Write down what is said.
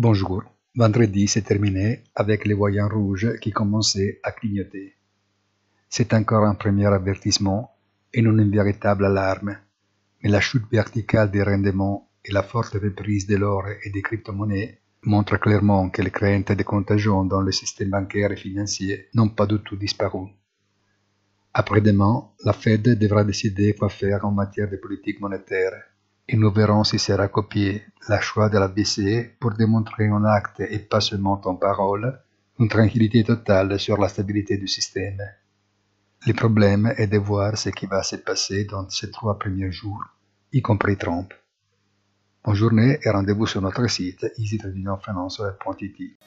Bonjour. Vendredi s'est terminé avec les voyants rouges qui commençaient à clignoter. C'est encore un premier avertissement et non une véritable alarme, mais la chute verticale des rendements et la forte reprise de l'or et des crypto-monnaies montrent clairement que les craintes de contagion dans le système bancaire et financier n'ont pas du tout disparu. Après-demain, la Fed devra décider quoi faire en matière de politique monétaire et nous verrons si sera copié la choix de la BCE pour démontrer en acte et pas seulement en parole une tranquillité totale sur la stabilité du système. Le problème est de voir ce qui va se passer dans ces trois premiers jours, y compris Trump. Bonne journée et rendez-vous sur notre site easytradingfinance.it.